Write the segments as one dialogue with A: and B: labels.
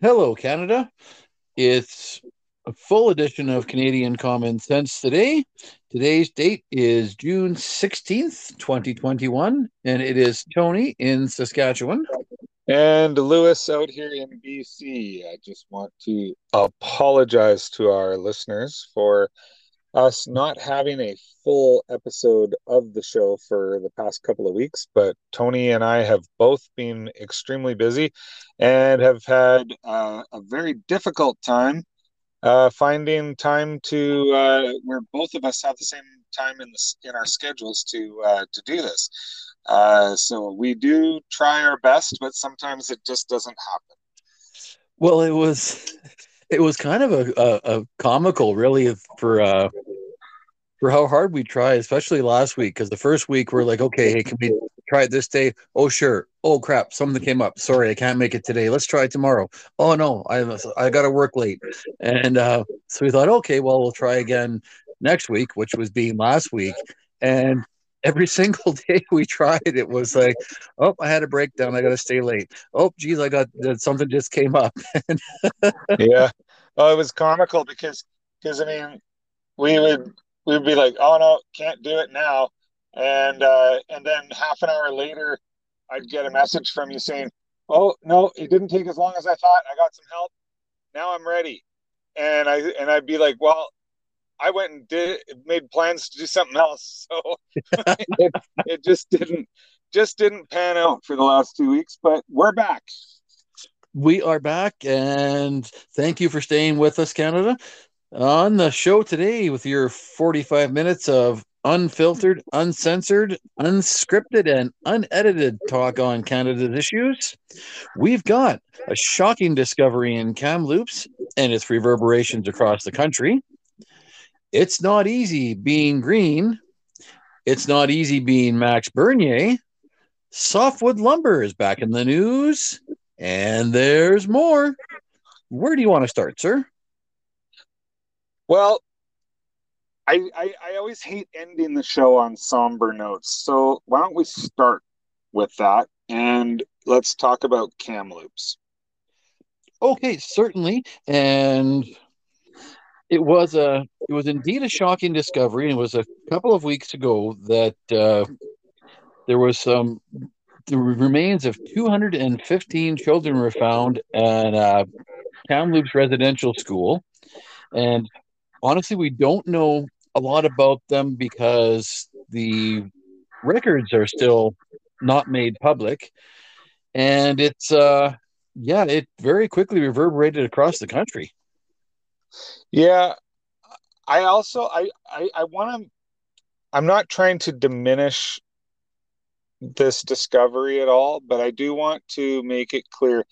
A: Hello, Canada. It's a full edition of Canadian Common Sense today. Today's date is June 16th, 2021, and it is Tony in Saskatchewan.
B: And Lewis out here in BC. I just want to apologize to our listeners for us not having a full episode of the show for the past couple of weeks, but Tony and I have both been extremely busy and have had uh, a very difficult time uh, finding time to uh, where both of us have the same time in the, in our schedules to uh, to do this. Uh, so we do try our best, but sometimes it just doesn't happen.
A: Well, it was it was kind of a, a, a comical, really, for uh, for how hard we try, especially last week. Because the first week we're like, okay, hey, can we try it this day? Oh, sure. Oh, crap, something came up. Sorry, I can't make it today. Let's try tomorrow. Oh no, I I got to work late, and uh, so we thought, okay, well, we'll try again next week, which was being last week, and every single day we tried, it was like, oh, I had a breakdown. I got to stay late. Oh, geez, I got something just came up.
B: yeah. Oh, it was comical because, because I mean, we would, we'd be like, oh no, can't do it now. And, uh, and then half an hour later, I'd get a message from you saying, oh no, it didn't take as long as I thought. I got some help. Now I'm ready. And I, and I'd be like, well, I went and did made plans to do something else. So it, it just didn't just didn't pan out for the last two weeks, but we're back.
A: We are back, and thank you for staying with us, Canada. On the show today, with your 45 minutes of unfiltered, uncensored, unscripted, and unedited talk on Canada's issues, we've got a shocking discovery in Kamloops and its reverberations across the country it's not easy being green. It's not easy being Max Bernier. Softwood lumber is back in the news, and there's more. Where do you want to start, sir?
B: Well, I, I, I always hate ending the show on somber notes. So why don't we start with that and let's talk about Kamloops.
A: Okay, certainly. And it was a it was indeed a shocking discovery. And it was a couple of weeks ago that uh, there was some the remains of 215 children were found at uh, Kamloops Residential School, and honestly, we don't know a lot about them because the records are still not made public, and it's uh yeah, it very quickly reverberated across the country.
B: Yeah, I also I I, I want to. I'm not trying to diminish this discovery at all, but I do want to make it clear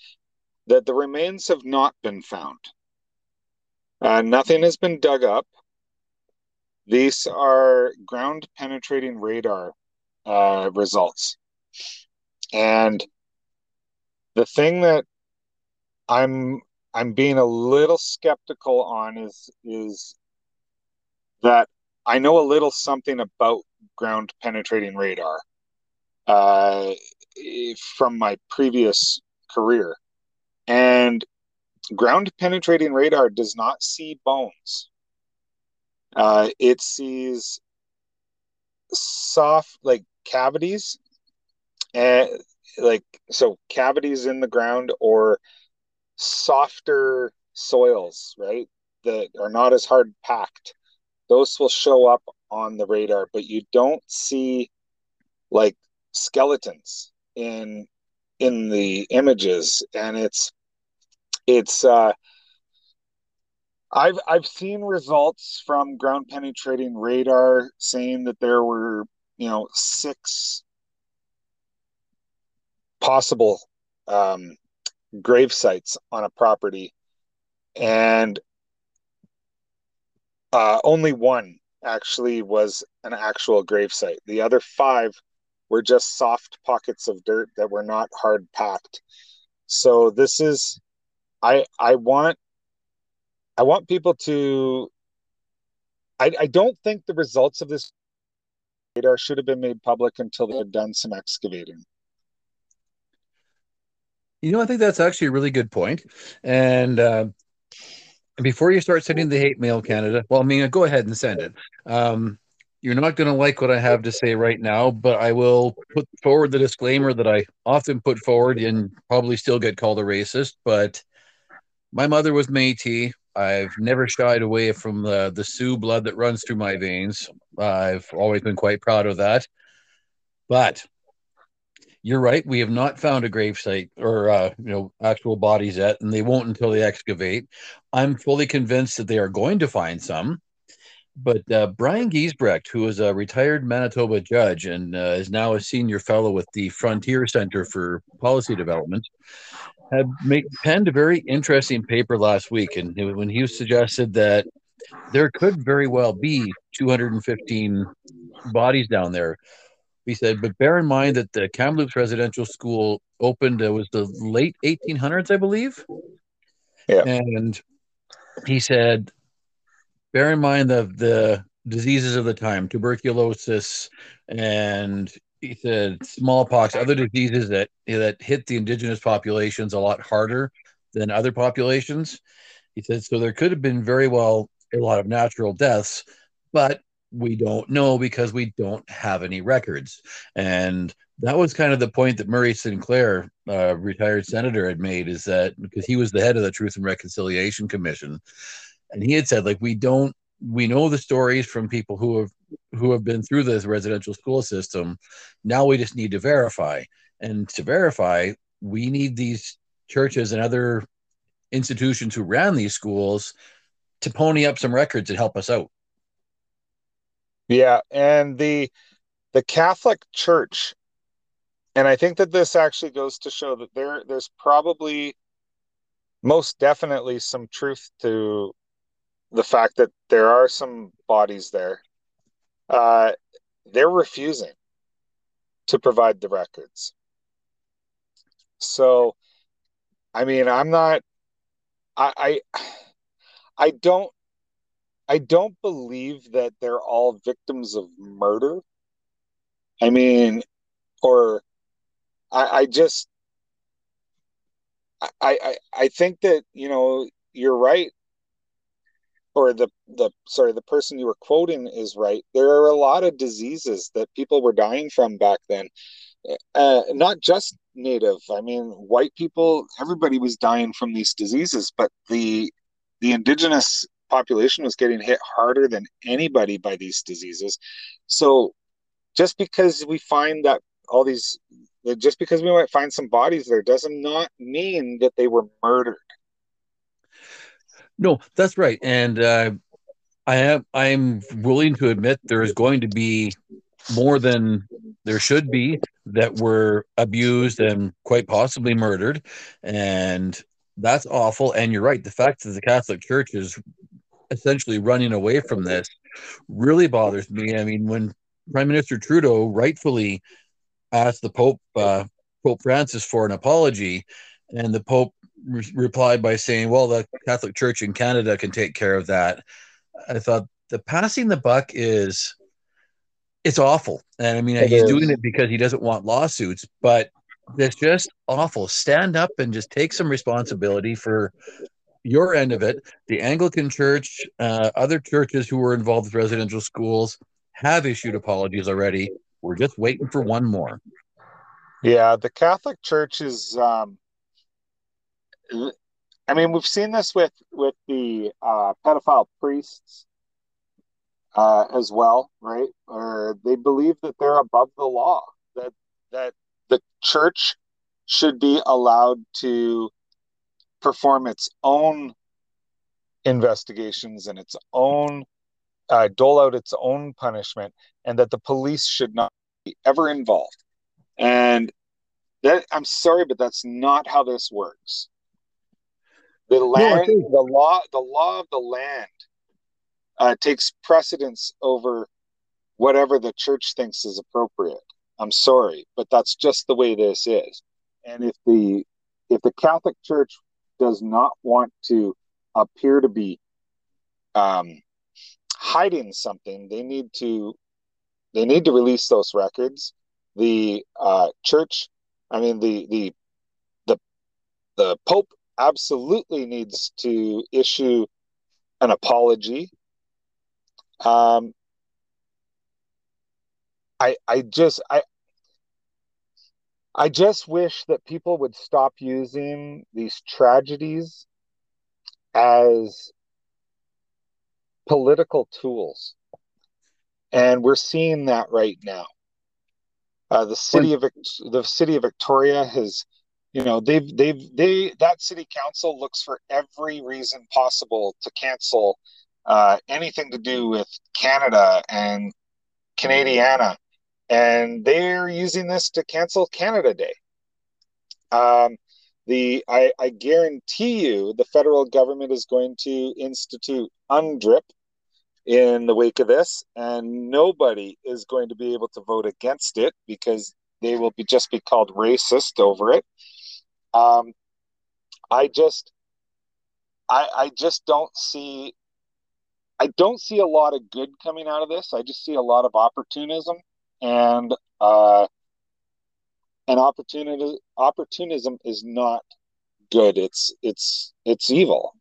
B: that the remains have not been found. Uh, nothing has been dug up. These are ground penetrating radar uh, results. And the thing that I'm I'm being a little skeptical on is is that I know a little something about ground penetrating radar uh, from my previous career, and ground penetrating radar does not see bones. Uh, it sees soft like cavities and like so cavities in the ground or softer soils, right, that are not as hard packed, those will show up on the radar, but you don't see like skeletons in in the images and it's it's uh I've I've seen results from ground penetrating radar saying that there were, you know, six possible um, grave sites on a property, and uh, only one actually was an actual grave site. The other five were just soft pockets of dirt that were not hard packed. So this is, I I want, I want people to. I, I don't think the results of this radar should have been made public until they had done some excavating.
A: You know, I think that's actually a really good point. And uh, before you start sending the hate mail, Canada, well, I mean, go ahead and send it. Um, you're not going to like what I have to say right now, but I will put forward the disclaimer that I often put forward and probably still get called a racist. But my mother was Métis. I've never shied away from the, the Sioux blood that runs through my veins. I've always been quite proud of that. But you're right. We have not found a gravesite or uh, you know actual bodies yet, and they won't until they excavate. I'm fully convinced that they are going to find some. But uh, Brian Giesbrecht, who is a retired Manitoba judge and uh, is now a senior fellow with the Frontier Center for Policy Development, had made, penned a very interesting paper last week, and when he suggested that there could very well be 215 bodies down there he said, but bear in mind that the Kamloops Residential School opened, it was the late 1800s, I believe.
B: Yeah.
A: And he said, bear in mind the, the diseases of the time, tuberculosis, and he said smallpox, other diseases that, that hit the indigenous populations a lot harder than other populations. He said, so there could have been very well a lot of natural deaths, but we don't know because we don't have any records. And that was kind of the point that Murray Sinclair, uh, retired senator, had made is that because he was the head of the Truth and Reconciliation Commission, and he had said like we don't we know the stories from people who have who have been through the residential school system. Now we just need to verify, and to verify, we need these churches and other institutions who ran these schools to pony up some records and help us out.
B: Yeah, and the the Catholic Church, and I think that this actually goes to show that there there's probably most definitely some truth to the fact that there are some bodies there. Uh, they're refusing to provide the records. So, I mean, I'm not. I I, I don't I don't believe that they're all victims of murder. I mean, or I, I just I, I I think that you know you're right, or the the sorry the person you were quoting is right. There are a lot of diseases that people were dying from back then, uh, not just native. I mean, white people, everybody was dying from these diseases, but the the indigenous population was getting hit harder than anybody by these diseases. So just because we find that all these just because we might find some bodies there does not mean that they were murdered.
A: No, that's right. And uh, I am I'm willing to admit there is going to be more than there should be that were abused and quite possibly murdered. And that's awful. And you're right. The fact that the Catholic Church is essentially running away from this really bothers me. I mean, when Prime Minister Trudeau rightfully asked the Pope, uh, Pope Francis, for an apology, and the Pope re- replied by saying, "Well, the Catholic Church in Canada can take care of that." I thought the passing the buck is it's awful, and I mean it he's is. doing it because he doesn't want lawsuits, but it's just awful. Stand up and just take some responsibility for your end of it, the Anglican Church, uh, other churches who were involved with residential schools have issued apologies already. We're just waiting for one more.
B: Yeah, the Catholic Church is. Um, I mean, we've seen this with with the uh, pedophile priests uh, as well, right? Or they believe that they're above the law. That that the church should be allowed to perform its own investigations and its own uh, dole out its own punishment, and that the police should not be ever involved. And that I'm sorry, but that's not how this works. The land, no, the law, the law of the land uh, takes precedence over whatever the church thinks is appropriate. I'm sorry, but that's just the way this is. And if the if the Catholic Church does not want to appear to be um, hiding something. They need to they need to release those records. The uh, church, I mean the the the the Pope absolutely needs to issue an apology. Um, I I just I I just wish that people would stop using these tragedies as political tools. And we're seeing that right now. Uh, the city of the city of Victoria has, you know, they've they've they that city council looks for every reason possible to cancel uh, anything to do with Canada and Canadiana, and they're using this to cancel Canada Day. Um, the I, I guarantee you the federal government is going to institute UNDRIP in the wake of this, and nobody is going to be able to vote against it because they will be just be called racist over it. Um, I just, I, I just don't see, I don't see a lot of good coming out of this. I just see a lot of opportunism and uh, and opportunity opportunism is not good. It's it's it's evil.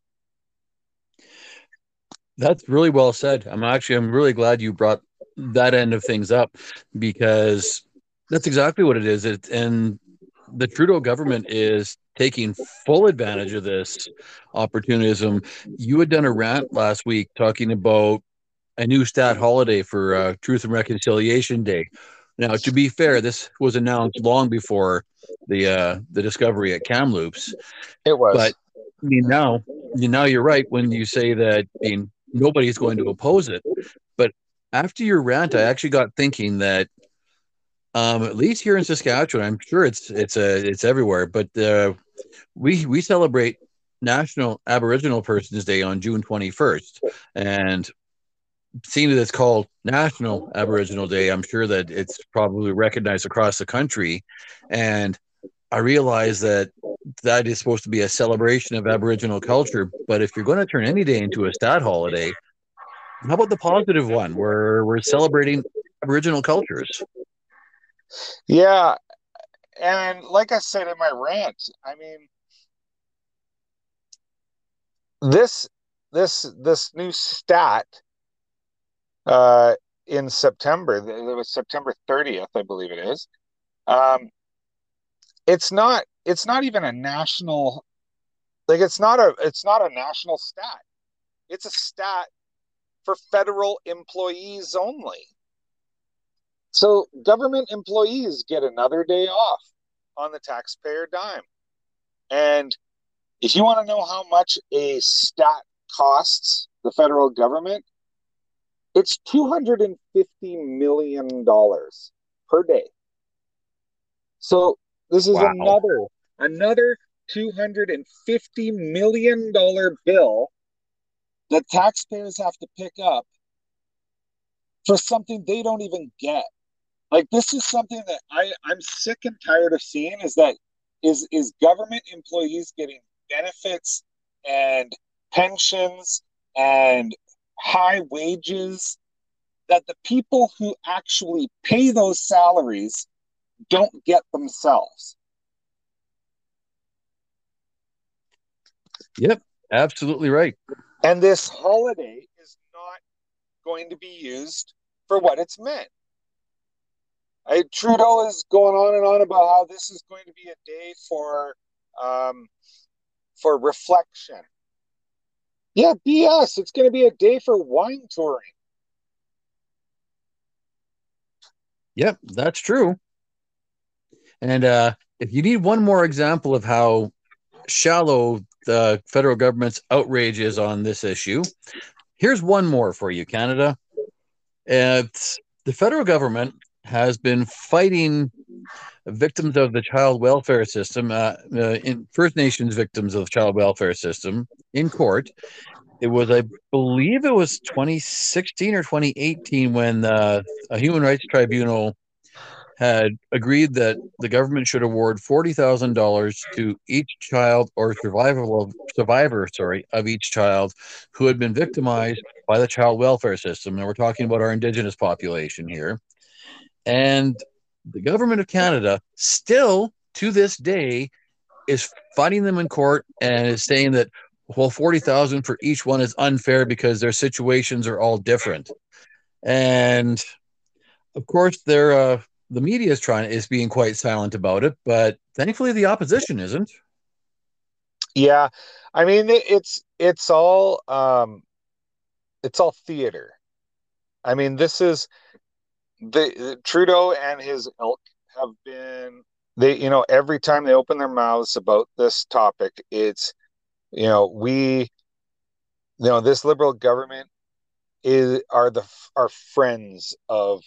A: That's really well said. I'm actually I'm really glad you brought that end of things up because that's exactly what it is. It and the Trudeau government is taking full advantage of this opportunism. You had done a rant last week talking about a new stat holiday for uh, Truth and Reconciliation Day. Now, to be fair, this was announced long before the uh, the discovery at Kamloops.
B: It was,
A: but I mean now, now you're right when you say that I mean, nobody's going to oppose it. But after your rant, I actually got thinking that um, at least here in Saskatchewan, I'm sure it's it's a uh, it's everywhere, but uh, we we celebrate National Aboriginal Persons Day on June 21st, and seeing that it's called National Aboriginal Day, I'm sure that it's probably recognized across the country. And I realize that that is supposed to be a celebration of Aboriginal culture. But if you're going to turn any day into a stat holiday, how about the positive one where we're celebrating Aboriginal cultures?
B: Yeah. And like I said in my rant, I mean, this this this new stat uh, in September. It was September 30th, I believe it is. Um, it's not. It's not even a national. Like it's not a. It's not a national stat. It's a stat for federal employees only. So government employees get another day off on the taxpayer dime. And if you want to know how much a stat costs the federal government, it's $250 million per day. So this is wow. another another $250 million bill that taxpayers have to pick up for something they don't even get. Like this is something that I, I'm sick and tired of seeing is that is is government employees getting benefits and pensions and high wages that the people who actually pay those salaries don't get themselves.
A: Yep, absolutely right.
B: And this holiday is not going to be used for what it's meant. I, Trudeau is going on and on about how this is going to be a day for um, for reflection. Yeah, BS. It's going to be a day for wine touring.
A: Yep, that's true. And uh, if you need one more example of how shallow the federal government's outrage is on this issue, here's one more for you, Canada. It's, the federal government has been fighting victims of the child welfare system, uh, uh, in First Nations victims of the child welfare system in court. It was, I believe, it was 2016 or 2018 when uh, a human rights tribunal had agreed that the government should award forty thousand dollars to each child or survival survivor, sorry, of each child who had been victimized by the child welfare system. And we're talking about our Indigenous population here. And the government of Canada still to this day is fighting them in court and is saying that well, forty thousand for each one is unfair because their situations are all different, and of course, they're uh, the media is trying is being quite silent about it, but thankfully the opposition isn't.
B: Yeah, I mean it's it's all um, it's all theater. I mean, this is the Trudeau and his ilk have been they you know every time they open their mouths about this topic, it's you know we you know this liberal government is are the are friends of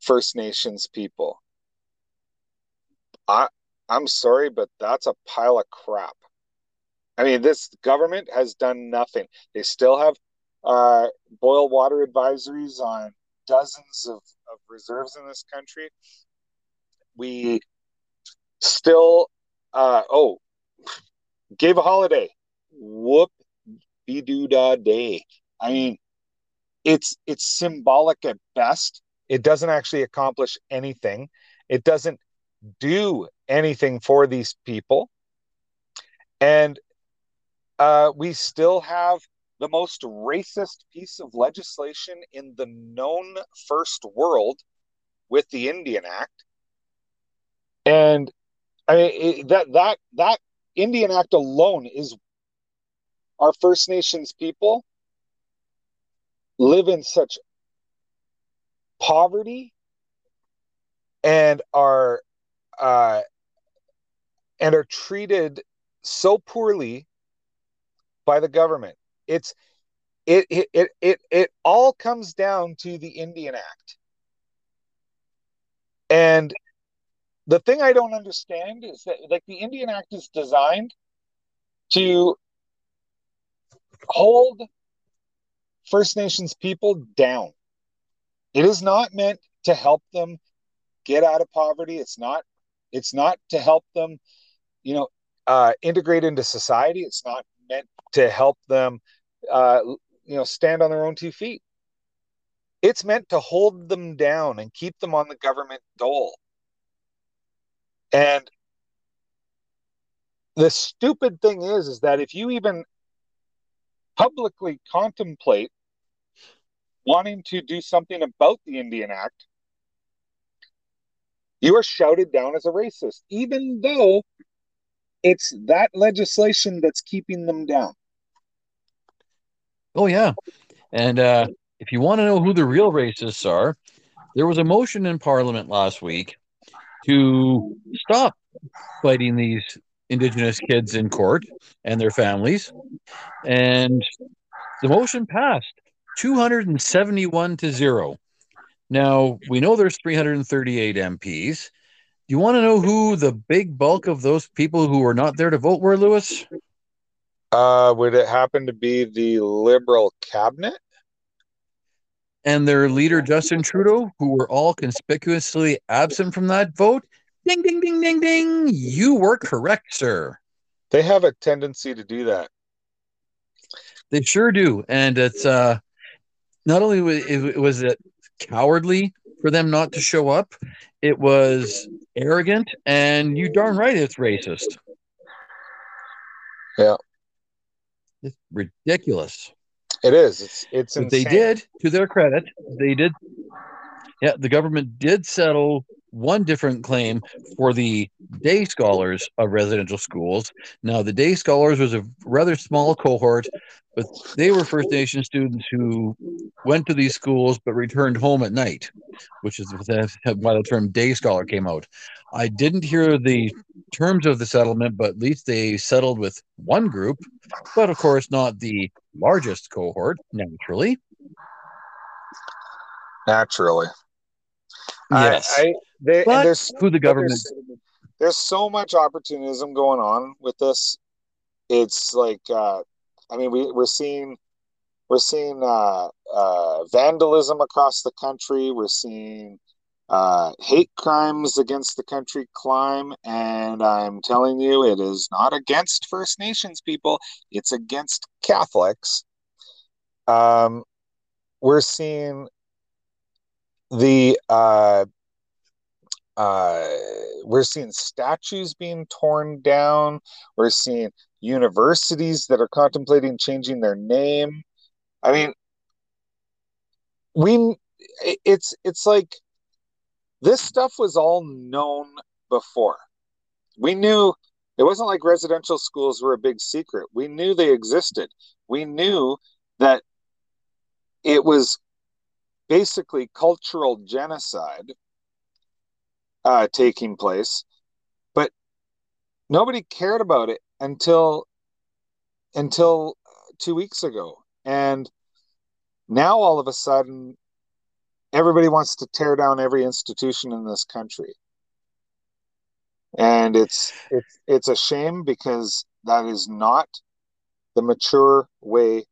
B: First Nations people. I I'm sorry, but that's a pile of crap. I mean, this government has done nothing. They still have uh, boil water advisories on dozens of, of reserves in this country. We still, uh, oh, gave a holiday. Whoop, be doo da day. I mean, it's it's symbolic at best it doesn't actually accomplish anything. It doesn't do anything for these people. And uh, we still have the most racist piece of legislation in the known first world with the Indian Act. And I mean that that that Indian Act alone is our First Nations people live in such poverty and are uh, and are treated so poorly by the government. It's it it it it, all comes down to the Indian Act. And the thing I don't understand is that like the Indian Act is designed to hold First Nations people down. It is not meant to help them get out of poverty. It's not. It's not to help them, you know, uh, integrate into society. It's not meant to help them, uh, you know, stand on their own two feet. It's meant to hold them down and keep them on the government dole. And the stupid thing is, is that if you even publicly contemplate wanting to do something about the Indian Act, you are shouted down as a racist, even though it's that legislation that's keeping them down.
A: Oh, yeah. And uh, if you want to know who the real racists are, there was a motion in Parliament last week to stop fighting these Indigenous kids in court and their families. And the motion passed 271 to 0. Now, we know there's 338 MPs. Do you want to know who the big bulk of those people who were not there to vote were, Lewis?
B: Uh, would it happen to be the Liberal cabinet?
A: And their leader, Justin Trudeau, who were all conspicuously absent from that vote? Ding, ding, ding, ding, ding. You were correct, sir.
B: They have a tendency to do that.
A: They sure do. And it's, uh, not only was it cowardly for them not to show up, it was arrogant, and you darn right it's racist.
B: Yeah,
A: it's ridiculous.
B: It is. It's it's.
A: They did, to their credit, they did. Yeah, the government did settle one different claim for the day scholars of residential schools. Now, the day scholars was a rather small cohort, but they were First Nation students who went to these schools but returned home at night, which is why the term day scholar came out. I didn't hear the terms of the settlement, but at least they settled with one group, but of course, not the largest cohort, naturally.
B: Naturally.
A: Yes. I, I they, there's who the government.
B: There's, there's, so much opportunism going on with this. It's like, uh, I mean, we we're seeing we're seeing uh, uh, vandalism across the country. We're seeing uh, hate crimes against the country climb, and I'm telling you, it is not against First Nations people; it's against Catholics. Um, we're seeing the uh, we're seeing statues being torn down. We're seeing universities that are contemplating changing their name. I mean, we it's it's like this stuff was all known before. We knew it wasn't like residential schools were a big secret. We knew they existed. We knew that it was basically cultural genocide uh, taking place, but nobody cared about it until until two weeks ago, and now all of a sudden, everybody wants to tear down every institution in this country, and it's it's it's a shame because that is not the mature way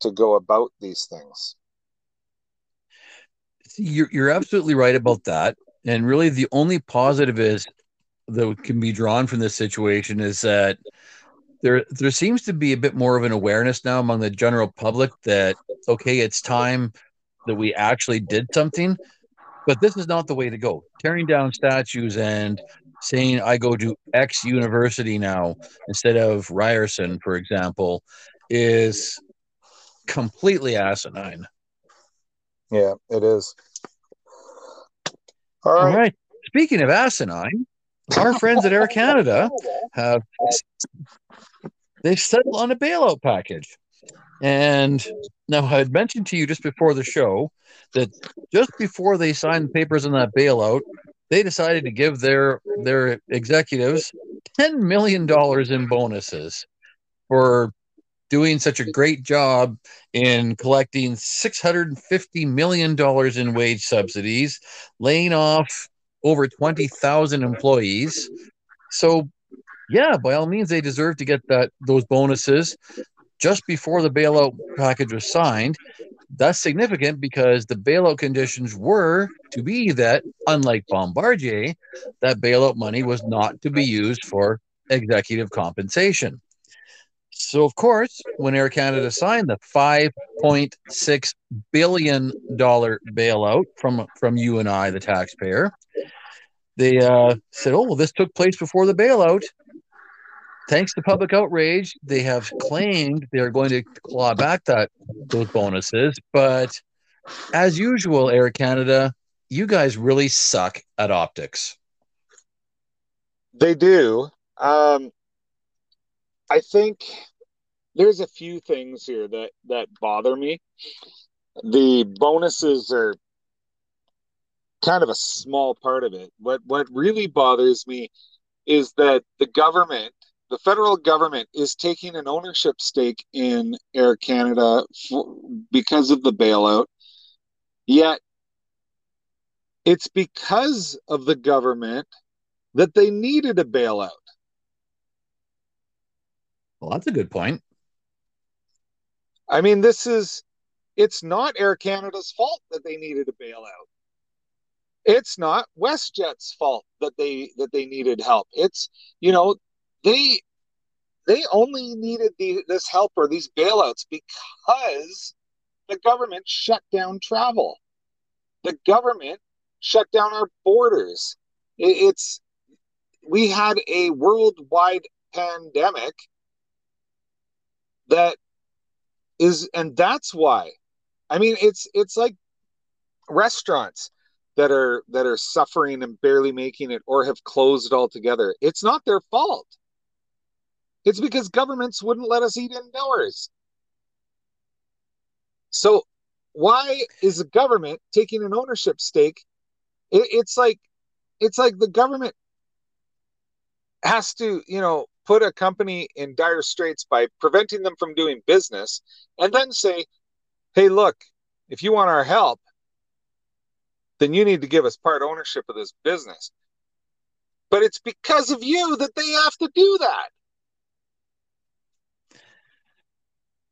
B: to go about these things.
A: You're, you're absolutely right about that. And really, the only positive is that can be drawn from this situation is that there there seems to be a bit more of an awareness now among the general public that okay, it's time that we actually did something. But this is not the way to go. Tearing down statues and saying I go to X university now instead of Ryerson, for example, is completely asinine.
B: Yeah, it is.
A: All right. All right. Speaking of asinine, our friends at Air Canada have they've settled on a bailout package. And now I had mentioned to you just before the show that just before they signed the papers on that bailout, they decided to give their their executives ten million dollars in bonuses for doing such a great job in collecting $650 million in wage subsidies, laying off over 20,000 employees. So, yeah, by all means, they deserve to get that those bonuses just before the bailout package was signed. That's significant because the bailout conditions were to be that, unlike Bombardier, that bailout money was not to be used for executive compensation. So, of course, when Air Canada signed the $5.6 billion bailout from, from you and I, the taxpayer, they uh, said, oh, well, this took place before the bailout. Thanks to public outrage, they have claimed they are going to claw back that those bonuses. But as usual, Air Canada, you guys really suck at optics.
B: They do. Um, I think there's a few things here that that bother me. The bonuses are kind of a small part of it. What what really bothers me is that the government, the federal government, is taking an ownership stake in Air Canada for, because of the bailout. Yet, it's because of the government that they needed a bailout.
A: Well, that's a good point.
B: I mean, this is it's not Air Canada's fault that they needed a bailout. It's not WestJet's fault that they that they needed help. It's you know they they only needed the, this help or these bailouts because the government shut down travel. The government shut down our borders. It, it's we had a worldwide pandemic that is and that's why. I mean it's it's like restaurants that are that are suffering and barely making it or have closed altogether. It's not their fault. It's because governments wouldn't let us eat indoors. So why is the government taking an ownership stake? It, it's like it's like the government has to you know put a company in dire straits by preventing them from doing business and then say, hey, look, if you want our help, then you need to give us part ownership of this business. But it's because of you that they have to do that.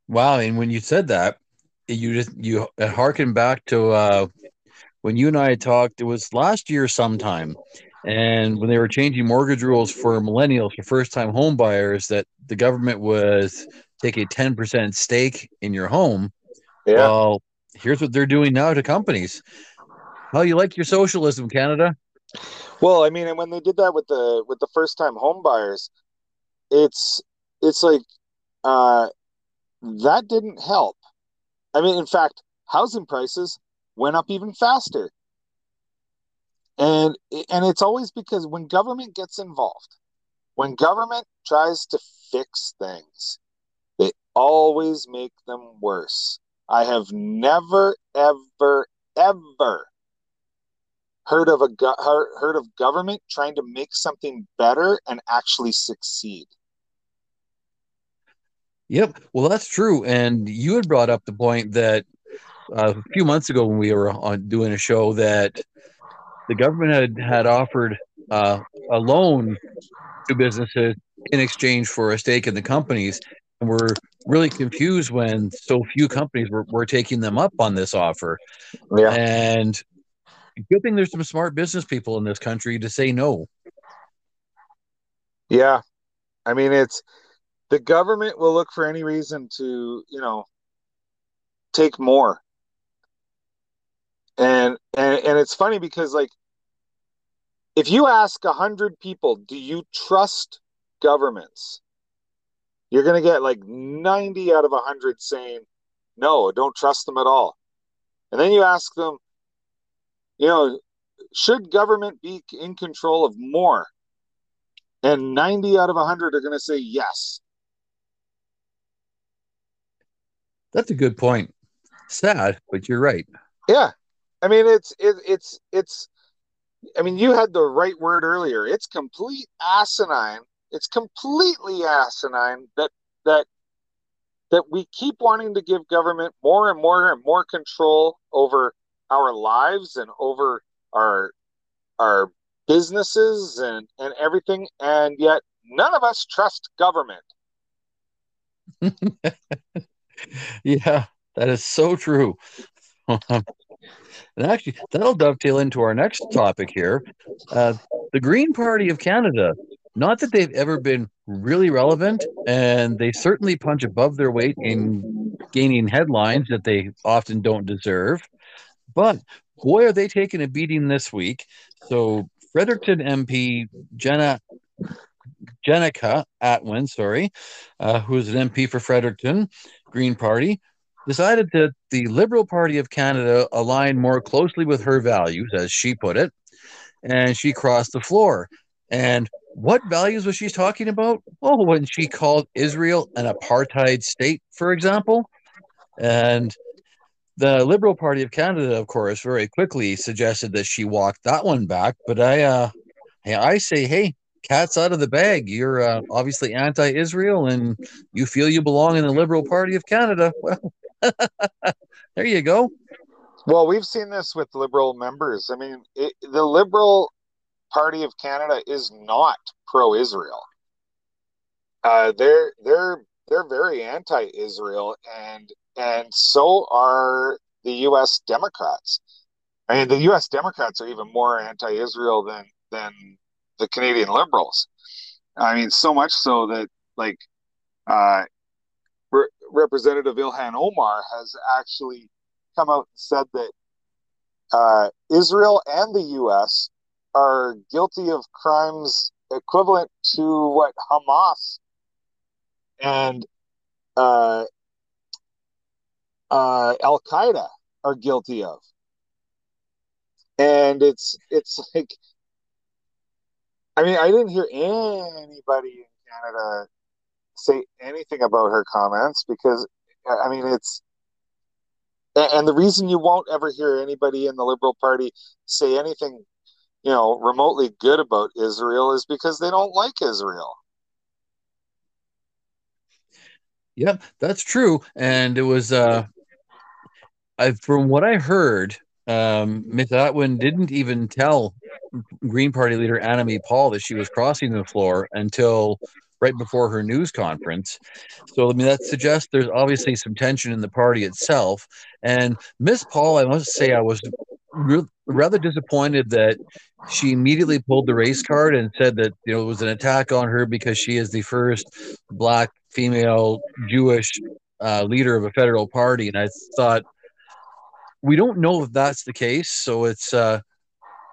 A: Wow. And when you said that, you just you harken back to uh, when you and I talked, it was last year sometime and when they were changing mortgage rules for millennials, for first time home buyers, that the government was take a 10% stake in your home. Yeah. Well, here's what they're doing now to companies. How you like your socialism, Canada?
B: Well, I mean, and when they did that with the with the first time home buyers, it's it's like uh, that didn't help. I mean, in fact, housing prices went up even faster. And and it's always because when government gets involved, when government tries to fix things, they always make them worse. I have never ever ever heard of a heard of government trying to make something better and actually succeed.
A: Yep, well, that's true. And you had brought up the point that uh, a few months ago when we were on doing a show that the government had had offered uh, a loan to businesses in exchange for a stake in the companies, and we're really confused when so few companies were, were taking them up on this offer. Yeah. And good thing there's some smart business people in this country to say no.
B: Yeah. I mean, it's the government will look for any reason to, you know, take more. And and and it's funny because like if you ask a hundred people, do you trust governments? You're gonna get like 90 out of a hundred saying, no, don't trust them at all. And then you ask them, you know, should government be in control of more? And 90 out of 100 are going to say yes.
A: That's a good point. Sad, but you're right.
B: Yeah. I mean, it's, it, it's, it's, I mean, you had the right word earlier. It's complete asinine. It's completely asinine that, that, that we keep wanting to give government more and more and more control over our lives and over our our businesses and and everything and yet none of us trust government
A: yeah that is so true um, and actually that'll dovetail into our next topic here. Uh, the green party of canada. Not that they've ever been really relevant and they certainly punch above their weight in gaining headlines that they often don't deserve. But boy, are they taking a beating this week. So Fredericton MP Jenna Jenica Atwin, sorry, uh, who is an MP for Fredericton Green Party, decided that the Liberal Party of Canada aligned more closely with her values, as she put it, and she crossed the floor. And what values was she talking about? Oh, when she called Israel an apartheid state, for example. And the Liberal Party of Canada, of course, very quickly suggested that she walk that one back. But I, uh, I say, hey, cat's out of the bag. You're uh, obviously anti-Israel, and you feel you belong in the Liberal Party of Canada. Well, there you go.
B: Well, we've seen this with Liberal members. I mean, it, the Liberal Party of Canada is not pro-Israel. Uh, they're they're they're very anti-Israel, and and so are the U.S. Democrats. I mean, the U.S. Democrats are even more anti-Israel than than the Canadian Liberals. I mean, so much so that like uh, Representative Ilhan Omar has actually come out and said that uh, Israel and the U.S. are guilty of crimes equivalent to what Hamas and uh, uh, Al Qaeda are guilty of. And it's it's like, I mean, I didn't hear anybody in Canada say anything about her comments because, I mean, it's and the reason you won't ever hear anybody in the Liberal Party say anything, you know, remotely good about Israel is because they don't like Israel.
A: Yep, that's true. And it was uh I, from what I heard, um, Miss Atwin didn't even tell Green Party leader Annamie Paul that she was crossing the floor until right before her news conference. So, I mean, that suggests there's obviously some tension in the party itself. And Miss Paul, I must say, I was re- rather disappointed that she immediately pulled the race card and said that you know it was an attack on her because she is the first black female Jewish uh, leader of a federal party. And I thought, we don't know if that's the case. So it's uh,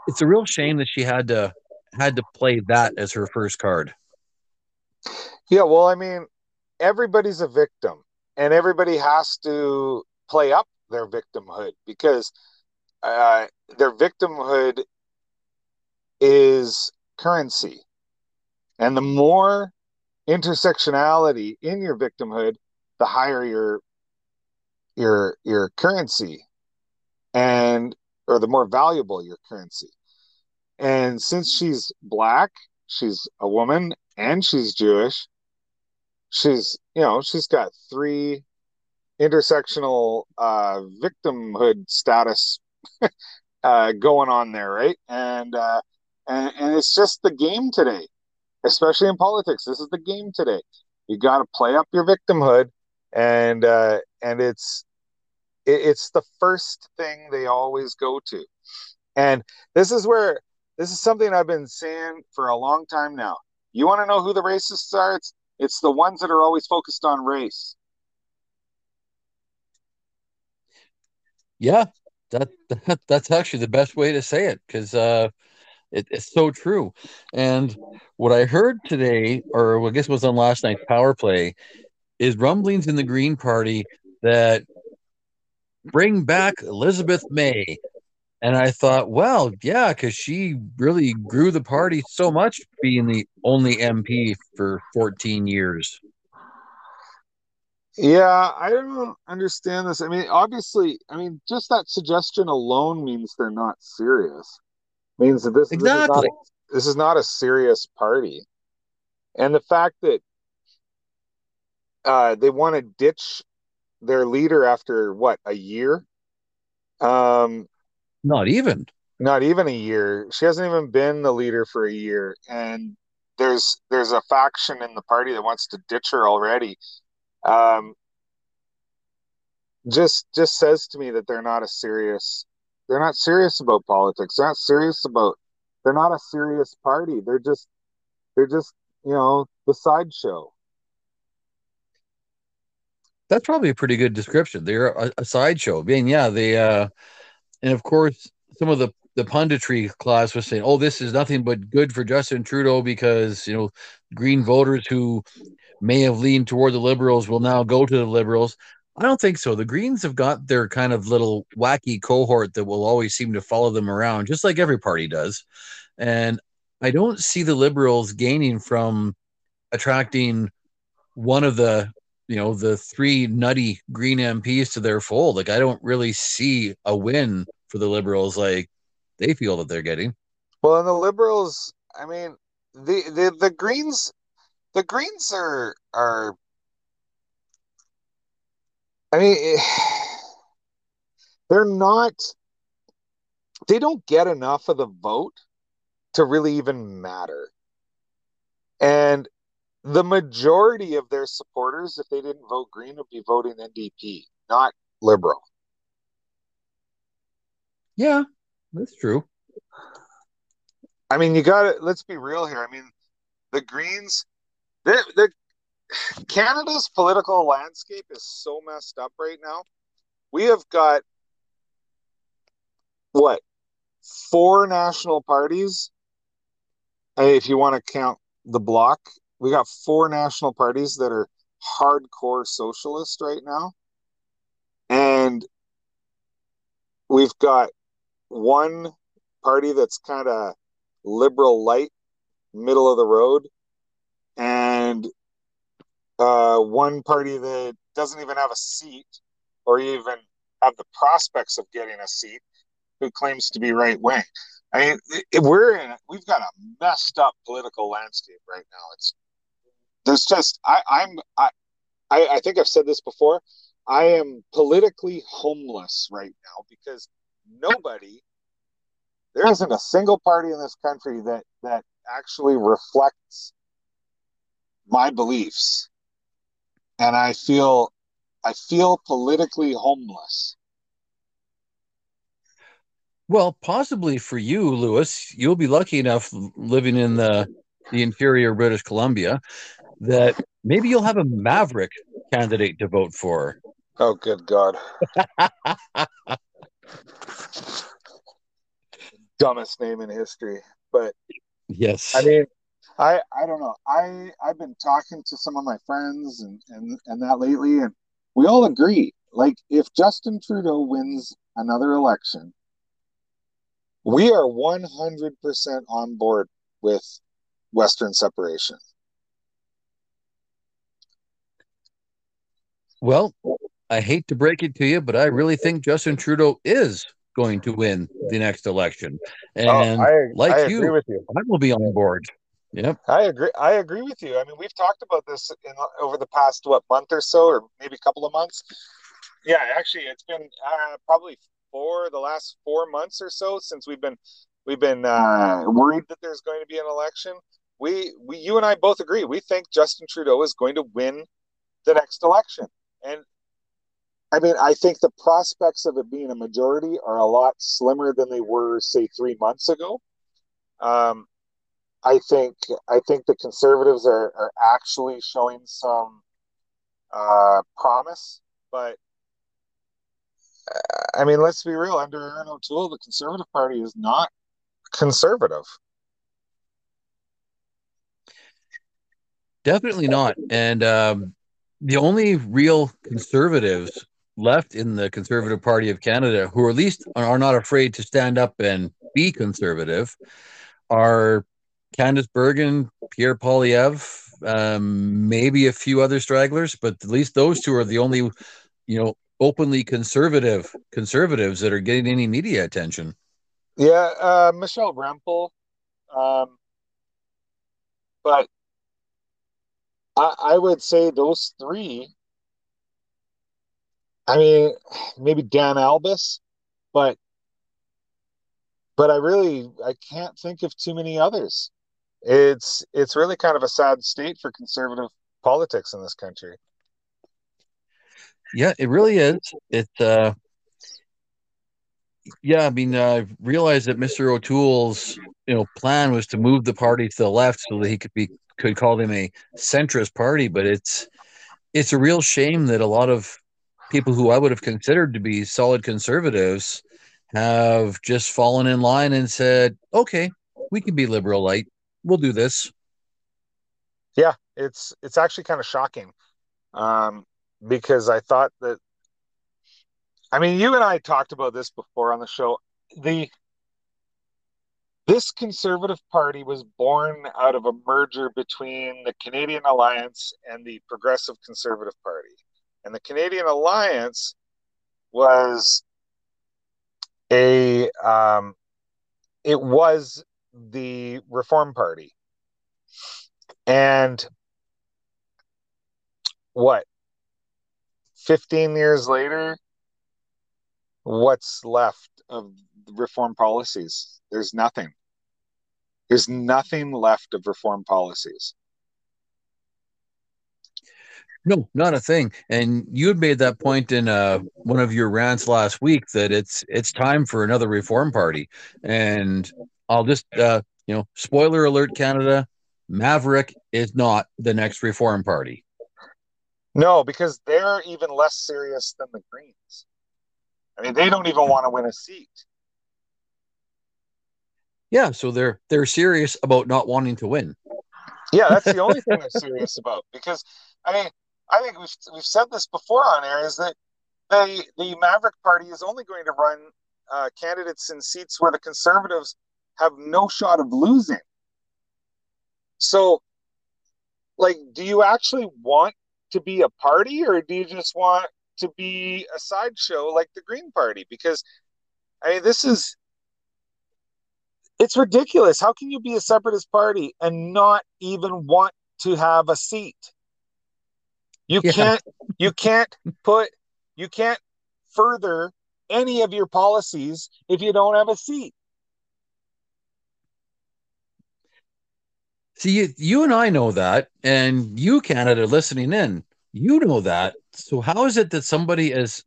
A: it's a real shame that she had to had to play that as her first card.
B: Yeah, well, I mean, everybody's a victim, and everybody has to play up their victimhood because uh, their victimhood is currency, and the more intersectionality in your victimhood, the higher your your your currency, and or the more valuable your currency. And since she's black, she's a woman, and she's Jewish, she's you know she's got three intersectional uh, victimhood status uh, going on there, right? And, uh, and and it's just the game today, especially in politics. This is the game today. You got to play up your victimhood, and uh, and it's it, it's the first thing they always go to, and this is where this is something I've been saying for a long time now. You want to know who the racists are? It's it's the ones that are always focused on race.
A: Yeah, that, that that's actually the best way to say it because uh, it, it's so true. And what I heard today, or I guess was on last night's power play, is rumblings in the Green Party that bring back Elizabeth May. And I thought, well, yeah, because she really grew the party so much being the only MP for 14 years.
B: Yeah, I don't understand this. I mean, obviously, I mean, just that suggestion alone means they're not serious. means that this,
A: exactly.
B: this, is not, this is not a serious party. And the fact that uh, they want to ditch their leader after what, a year? Um,
A: not even.
B: Not even a year. She hasn't even been the leader for a year. And there's there's a faction in the party that wants to ditch her already um, just just says to me that they're not a serious they're not serious about politics they're not serious about they're not a serious party they're just they're just you know the sideshow
A: that's probably a pretty good description they're a, a sideshow being yeah they uh and of course some of the the punditry class was saying oh this is nothing but good for justin trudeau because you know green voters who may have leaned toward the liberals will now go to the liberals. I don't think so. The Greens have got their kind of little wacky cohort that will always seem to follow them around, just like every party does. And I don't see the liberals gaining from attracting one of the, you know, the three nutty Green MPs to their fold. Like, I don't really see a win for the liberals like they feel that they're getting.
B: Well, and the liberals, I mean, the, the, the Greens the Greens are are. I mean, they're not. They don't get enough of the vote to really even matter. And the majority of their supporters, if they didn't vote Green, would be voting NDP, not Liberal.
A: Yeah, that's true.
B: I mean, you got to let's be real here. I mean, the Greens the, the Canada's political landscape is so messed up right now. We have got what four national parties. If you want to count the bloc, we got four national parties that are hardcore socialist right now, and we've got one party that's kind of liberal light, middle of the road, and uh, one party that doesn't even have a seat or even have the prospects of getting a seat who claims to be right wing. I mean, we're in, we've got a messed up political landscape right now. It's, there's just, I, I'm, I, I, think I've said this before. I am politically homeless right now because nobody, there isn't a single party in this country that, that actually reflects my beliefs. And i feel i feel politically homeless.
A: Well possibly for you lewis you'll be lucky enough living in the the interior british columbia that maybe you'll have a maverick candidate to vote for
B: oh good god dumbest name in history. But
A: yes,
B: I mean, I I don't know. I I've been talking to some of my friends and and and that lately, and we all agree. Like, if Justin Trudeau wins another election, we are one hundred percent on board with Western separation.
A: Well, I hate to break it to you, but I really think Justin Trudeau is going to win the next election. And oh, I, like I you, you, I will be on board. Yep.
B: I agree. I agree with you. I mean, we've talked about this in over the past what month or so, or maybe a couple of months. Yeah, actually, it's been uh, probably for the last four months or so since we've been we've been uh, worried that there's going to be an election. We, we, you and I both agree. We think Justin Trudeau is going to win the next election, and I mean, I think the prospects of it being a majority are a lot slimmer than they were, say, three months ago. Um, I think I think the conservatives are, are actually showing some uh, promise, but I mean, let's be real. Under Erin O'Toole, the Conservative Party is not conservative.
A: Definitely not. And um, the only real conservatives left in the Conservative Party of Canada who at least are not afraid to stand up and be conservative are Candice Bergen, Pierre Poilievre, um, maybe a few other stragglers, but at least those two are the only, you know, openly conservative conservatives that are getting any media attention.
B: Yeah, uh, Michelle Rempel, um, but I, I would say those three. I mean, maybe Dan Albas, but but I really I can't think of too many others. It's it's really kind of a sad state for conservative politics in this country.
A: Yeah, it really is. It's uh yeah, I mean, I realized that Mr. O'Toole's you know plan was to move the party to the left so that he could be could call them a centrist party, but it's it's a real shame that a lot of people who I would have considered to be solid conservatives have just fallen in line and said, "Okay, we can be liberal light. We'll do this."
B: Yeah, it's it's actually kind of shocking um, because I thought that. I mean, you and I talked about this before on the show. The this Conservative Party was born out of a merger between the Canadian Alliance and the Progressive Conservative Party. And the Canadian Alliance was a um, it was the Reform Party. And what 15 years later what's left of reform policies there's nothing there's nothing left of reform policies.
A: No, not a thing. And you had made that point in uh, one of your rants last week that it's it's time for another reform party. And I'll just uh, you know, spoiler alert, Canada, Maverick is not the next reform party.
B: No, because they're even less serious than the Greens. I mean, they don't even want to win a seat.
A: Yeah, so they're they're serious about not wanting to win.
B: Yeah, that's the only thing they're serious about. Because I mean, I think we've we've said this before on air is that they the Maverick Party is only going to run uh, candidates in seats where the Conservatives have no shot of losing. So, like, do you actually want to be a party, or do you just want to be a sideshow like the Green Party? Because I mean, this is it's ridiculous. How can you be a separatist party and not even want to have a seat? You yeah. can't you can't put you can't further any of your policies if you don't have a seat.
A: See, you, you and I know that, and you, Canada, listening in, you know that. So, how is it that somebody as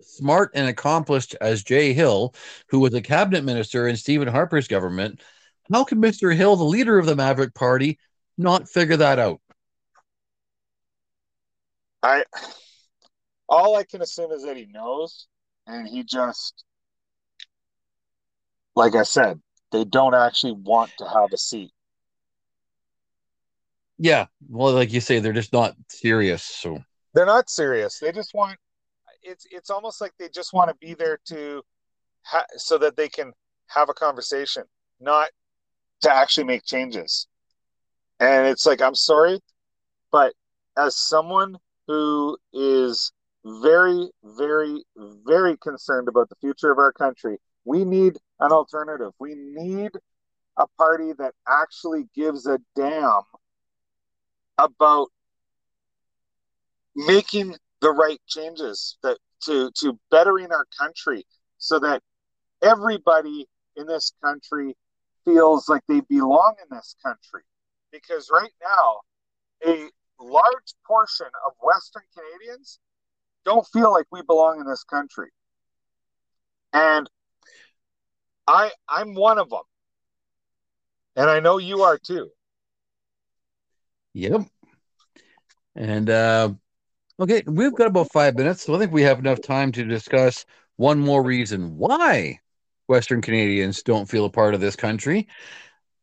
A: smart and accomplished as Jay Hill, who was a cabinet minister in Stephen Harper's government, how can Mr. Hill, the leader of the Maverick Party, not figure that out?
B: I all I can assume is that he knows, and he just, like I said, they don't actually want to have a seat.
A: Yeah, well, like you say, they're just not serious. So
B: they're not serious. They just want it's it's almost like they just want to be there to ha- so that they can have a conversation, not to actually make changes. And it's like I'm sorry, but as someone who is very, very, very concerned about the future of our country, we need an alternative. We need a party that actually gives a damn about making the right changes that to to bettering our country so that everybody in this country feels like they belong in this country. Because right now a large portion of western canadians don't feel like we belong in this country. And i i'm one of them. And i know you are too
A: Yep. And uh, okay, we've got about five minutes, so I think we have enough time to discuss one more reason why Western Canadians don't feel a part of this country.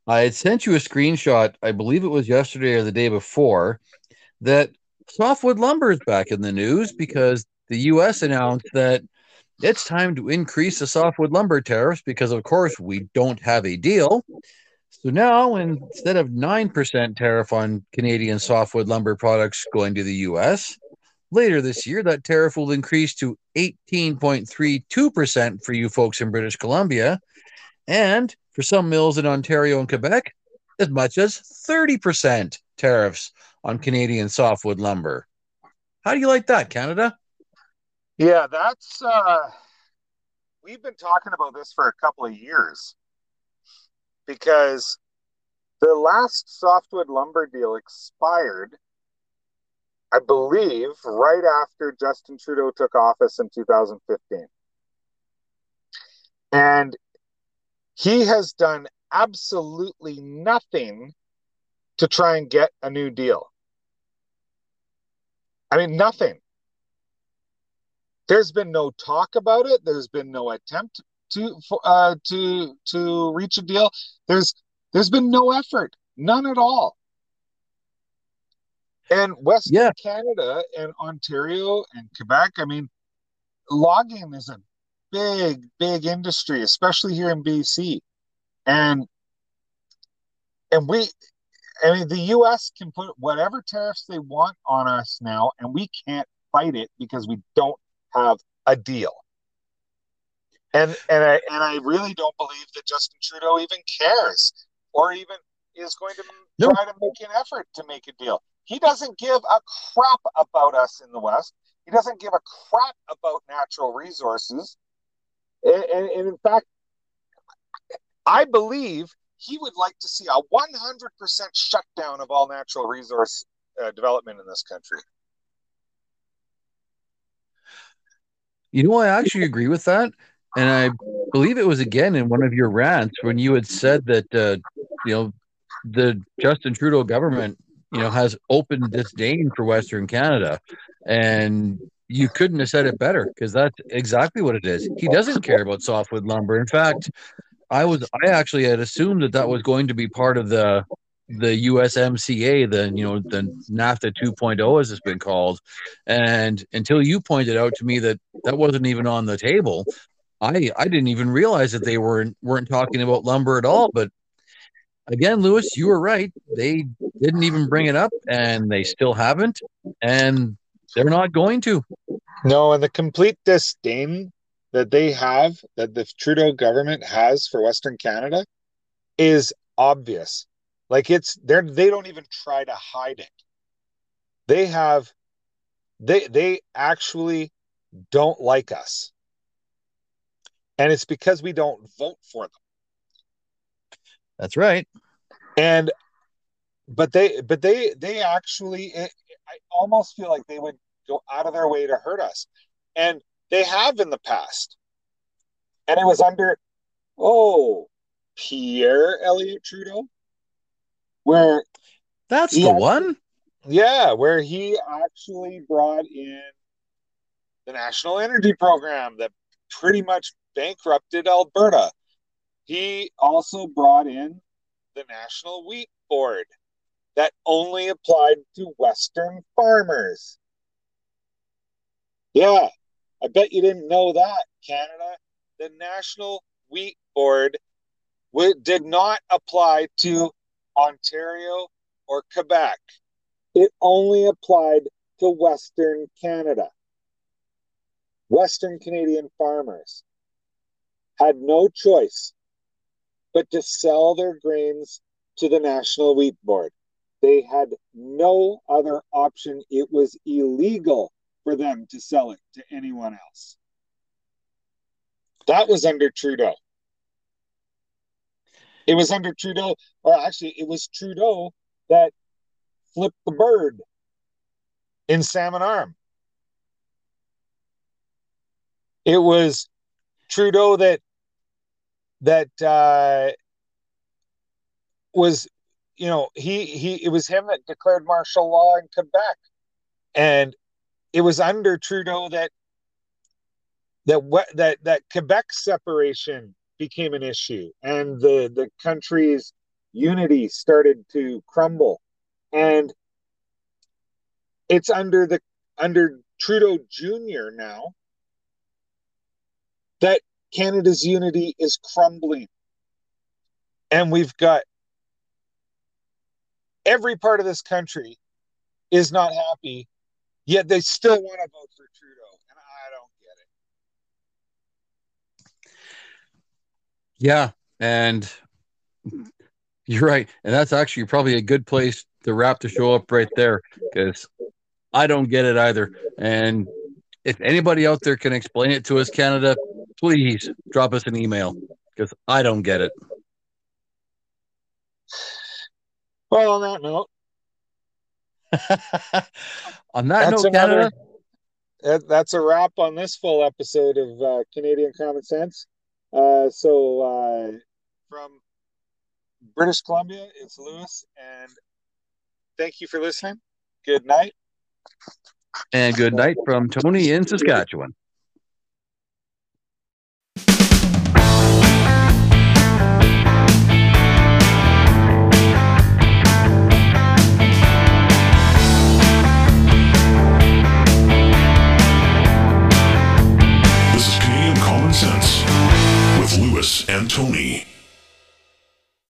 A: I had sent you a screenshot, I believe it was yesterday or the day before, that softwood lumber is back in the news because the U.S. announced that it's time to increase the softwood lumber tariffs because, of course, we don't have a deal. So now, instead of 9% tariff on Canadian softwood lumber products going to the US, later this year, that tariff will increase to 18.32% for you folks in British Columbia. And for some mills in Ontario and Quebec, as much as 30% tariffs on Canadian softwood lumber. How do you like that, Canada?
B: Yeah, that's uh we've been talking about this for a couple of years because the last softwood lumber deal expired, I believe, right after Justin Trudeau took office in 2015. And he has done absolutely nothing to try and get a new deal. I mean, nothing. There's been no talk about it. There's been no attempt to uh, to to reach a deal. There's there's been no effort, none at all. And Western yeah. Canada and Ontario and Quebec, I mean, logging is a big, big industry, especially here in BC. And and we I mean the US can put whatever tariffs they want on us now, and we can't fight it because we don't have a deal. And and I and I really don't believe that Justin Trudeau even cares or even is going to nope. try to make an effort to make a deal. He doesn't give a crap about us in the West. He doesn't give a crap about natural resources. And, and, and in fact, I believe he would like to see a 100% shutdown of all natural resource uh, development in this country.
A: You know, I actually agree with that. And I believe it was again in one of your rants when you had said that uh, you know the Justin Trudeau government you know has open disdain for Western Canada, and you couldn't have said it better because that's exactly what it is. He doesn't care about softwood lumber. In fact, I was I actually had assumed that that was going to be part of the the USMCA, the you know the NAFTA 2.0 as it's been called, and until you pointed out to me that that wasn't even on the table, I I didn't even realize that they weren't weren't talking about lumber at all. But again, Lewis, you were right. They didn't even bring it up, and they still haven't, and they're not going to.
B: No, and the complete disdain that they have, that the Trudeau government has for Western Canada, is obvious. Like it's they're they don't even try to hide it. They have they they actually don't like us and it's because we don't vote for them.
A: That's right.
B: And but they but they they actually it, I almost feel like they would go out of their way to hurt us. And they have in the past. And it was under oh Pierre Elliott Trudeau where
A: that's the one.
B: Yeah, where he actually brought in the National Energy Program that pretty much bankrupted Alberta. he also brought in the National Wheat Board that only applied to Western farmers. Yeah, I bet you didn't know that, Canada. The National Wheat Board did not apply to Ontario or Quebec. It only applied to Western Canada. Western Canadian farmers had no choice but to sell their grains to the National Wheat Board. They had no other option. It was illegal for them to sell it to anyone else. That was under Trudeau. It was under Trudeau, or actually, it was Trudeau that flipped the bird in Salmon Arm. It was Trudeau that that uh, was, you know, he he it was him that declared martial law in Quebec, and it was under Trudeau that that that that Quebec separation became an issue, and the the country's unity started to crumble, and it's under the under Trudeau Jr. now that Canada's unity is crumbling. And we've got every part of this country is not happy, yet they still want to vote for Trudeau. And I don't
A: get it. Yeah. And you're right. And that's actually probably a good place to wrap the show up right there because I don't get it either. And if anybody out there can explain it to us, Canada, please drop us an email because I don't get it.
B: Well, on that note,
A: on that that's note, another,
B: Canada, that's a wrap on this full episode of uh, Canadian Common Sense. Uh, so, uh, from British Columbia, it's Lewis, and thank you for listening. Good night.
A: And good night from Tony in Saskatchewan. and Tony.